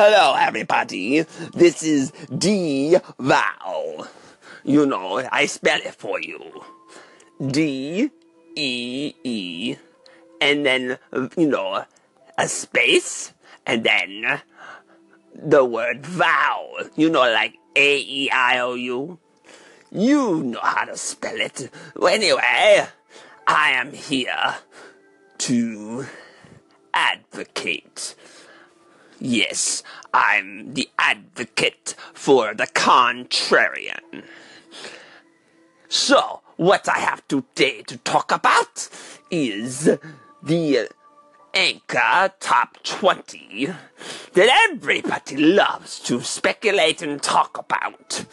Hello, everybody. This is D Val. You know, I spell it for you. D E E, and then you know a space, and then the word vowel. You know, like A E I O U. You know how to spell it. Well, anyway, I am here to advocate. Yes, I'm the advocate for the contrarian. So, what I have today to talk about is the Anchor Top 20 that everybody loves to speculate and talk about.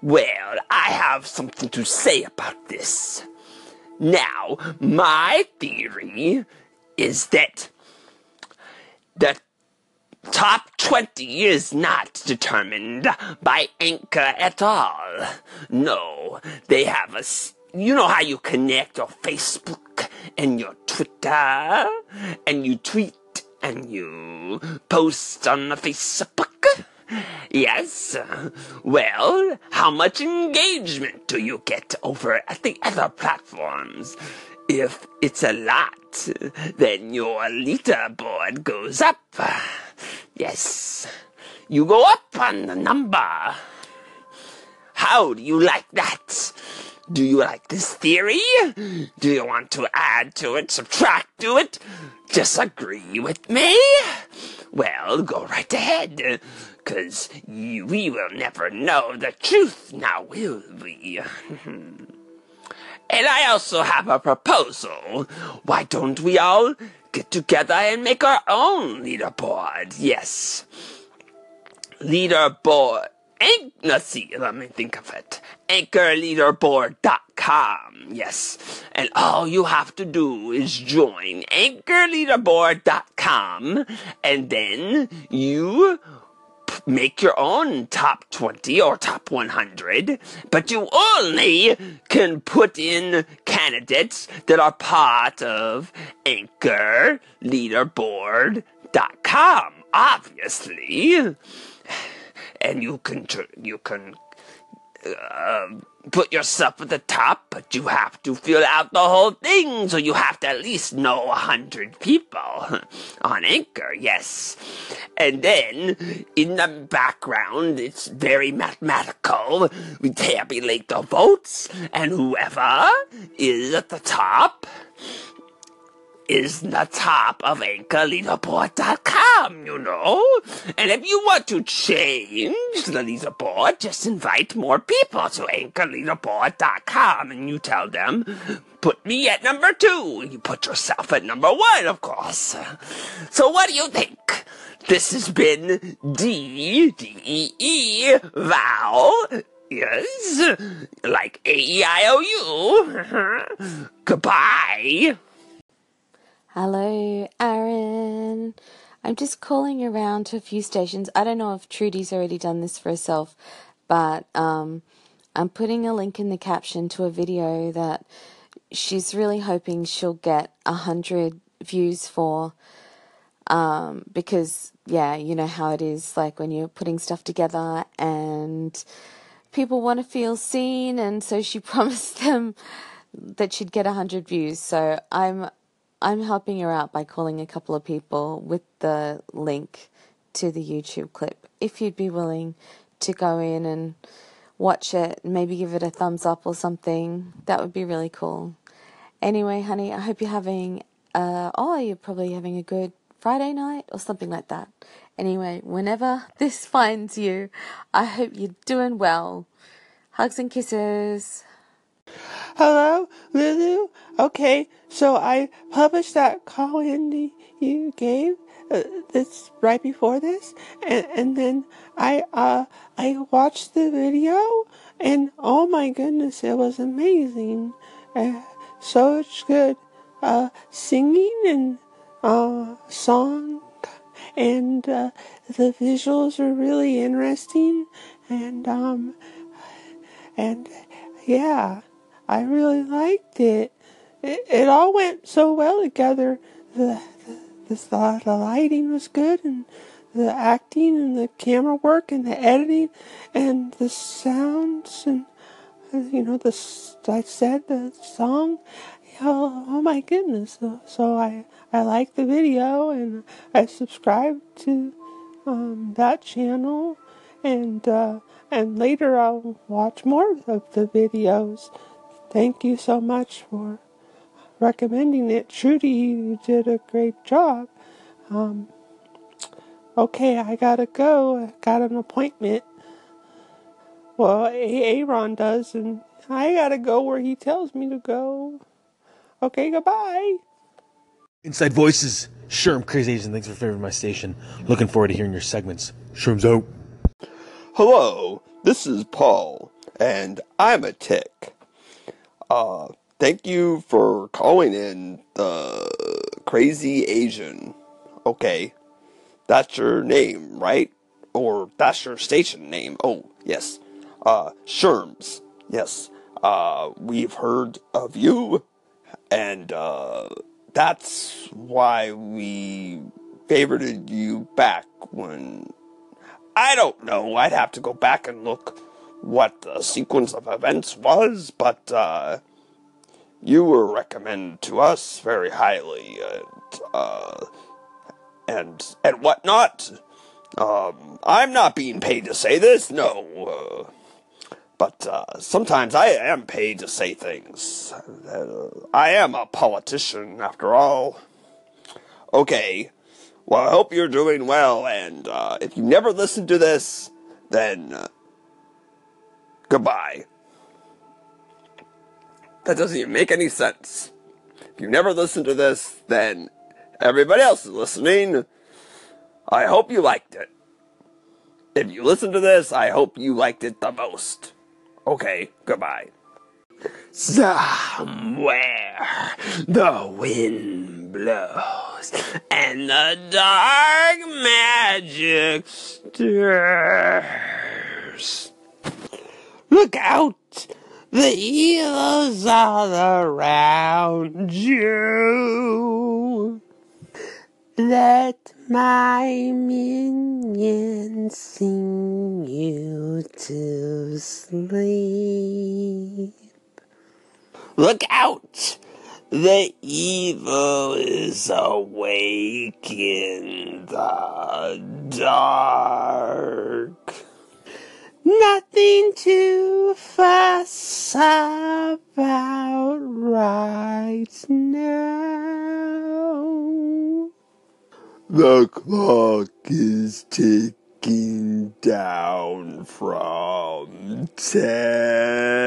Well, I have something to say about this. Now, my theory is that the top 20 is not determined by Anchor at all. No, they have a. You know how you connect your Facebook and your Twitter, and you tweet and you post on the Facebook? Yes. Well, how much engagement do you get over at the other platforms? If it's a lot, then your leaderboard goes up. Yes. You go up on the number. How do you like that? Do you like this theory? Do you want to add to it, subtract to it, disagree with me? Well, go right ahead, cause we will never know the truth now, will we? and I also have a proposal. Why don't we all get together and make our own leaderboard? Yes. Leaderboard Anch- let's see, let me think of it. Anchorleaderboard.com. Yes. And all you have to do is join anchorleaderboard.com and then you make your own top 20 or top 100, but you only can put in candidates that are part of anchorleaderboard.com, obviously and you can you can uh, put yourself at the top, but you have to fill out the whole thing, so you have to at least know hundred people on Anchor, yes. And then in the background, it's very mathematical. We tabulate the votes, and whoever is at the top is the top of anchorleaderboard.com, you know? And if you want to change the leaderboard, just invite more people to anchorleaderboard.com and you tell them, put me at number two. You put yourself at number one, of course. So what do you think? This has been D, D-E-E, Val, yes, like A-E-I-O-U. Goodbye. Hello, Aaron. I'm just calling around to a few stations. I don't know if Trudy's already done this for herself, but um, I'm putting a link in the caption to a video that she's really hoping she'll get a hundred views for. Um, because yeah, you know how it is like when you're putting stuff together and people want to feel seen, and so she promised them that she'd get a hundred views. So I'm I'm helping her out by calling a couple of people with the link to the YouTube clip. If you'd be willing to go in and watch it, maybe give it a thumbs up or something, that would be really cool. Anyway, honey, I hope you're having, uh, oh, you're probably having a good Friday night or something like that. Anyway, whenever this finds you, I hope you're doing well. Hugs and kisses. Hello, Lulu. Okay, so I published that call in you gave. Uh, that's right before this, and and then I uh I watched the video, and oh my goodness, it was amazing. Uh, so good uh singing and uh song, and uh, the visuals are really interesting, and um and yeah. I really liked it. It, it all went so well together. The, the, the, the lighting was good and the acting and the camera work and the editing and the sounds and you know the I said the song. Oh, oh my goodness! So, so I I like the video and I subscribe to um, that channel and uh, and later I'll watch more of the videos. Thank you so much for recommending it. Trudy, you did a great job. Um, okay, I gotta go. I got an appointment. Well, Aaron does, and I gotta go where he tells me to go. Okay, goodbye. Inside Voices, Sherm Crazy Asian, thanks for favoring my station. Looking forward to hearing your segments. Sherm's out. Hello, this is Paul, and I'm a tick. Uh, thank you for calling in the Crazy Asian. Okay, that's your name, right? Or that's your station name. Oh, yes. Uh, Sherms. Yes. Uh, we've heard of you, and, uh, that's why we favorited you back when I don't know. I'd have to go back and look what the sequence of events was, but uh, you were recommended to us very highly, and uh, and and whatnot. Um, I'm not being paid to say this, no. Uh, but uh, sometimes I am paid to say things. Uh, I am a politician, after all. Okay. Well, I hope you're doing well, and uh, if you never listen to this, then uh, goodbye. That doesn't even make any sense. If you never listen to this, then everybody else is listening. I hope you liked it. If you listen to this, I hope you liked it the most. Okay, goodbye. Somewhere the wind blows and the dark magic stirs. Look out! The evil's all around you. Let my minions sing you to sleep. Look out! The evil is awake in the dark. Nothing to fuss about right now. The clock is ticking down from ten.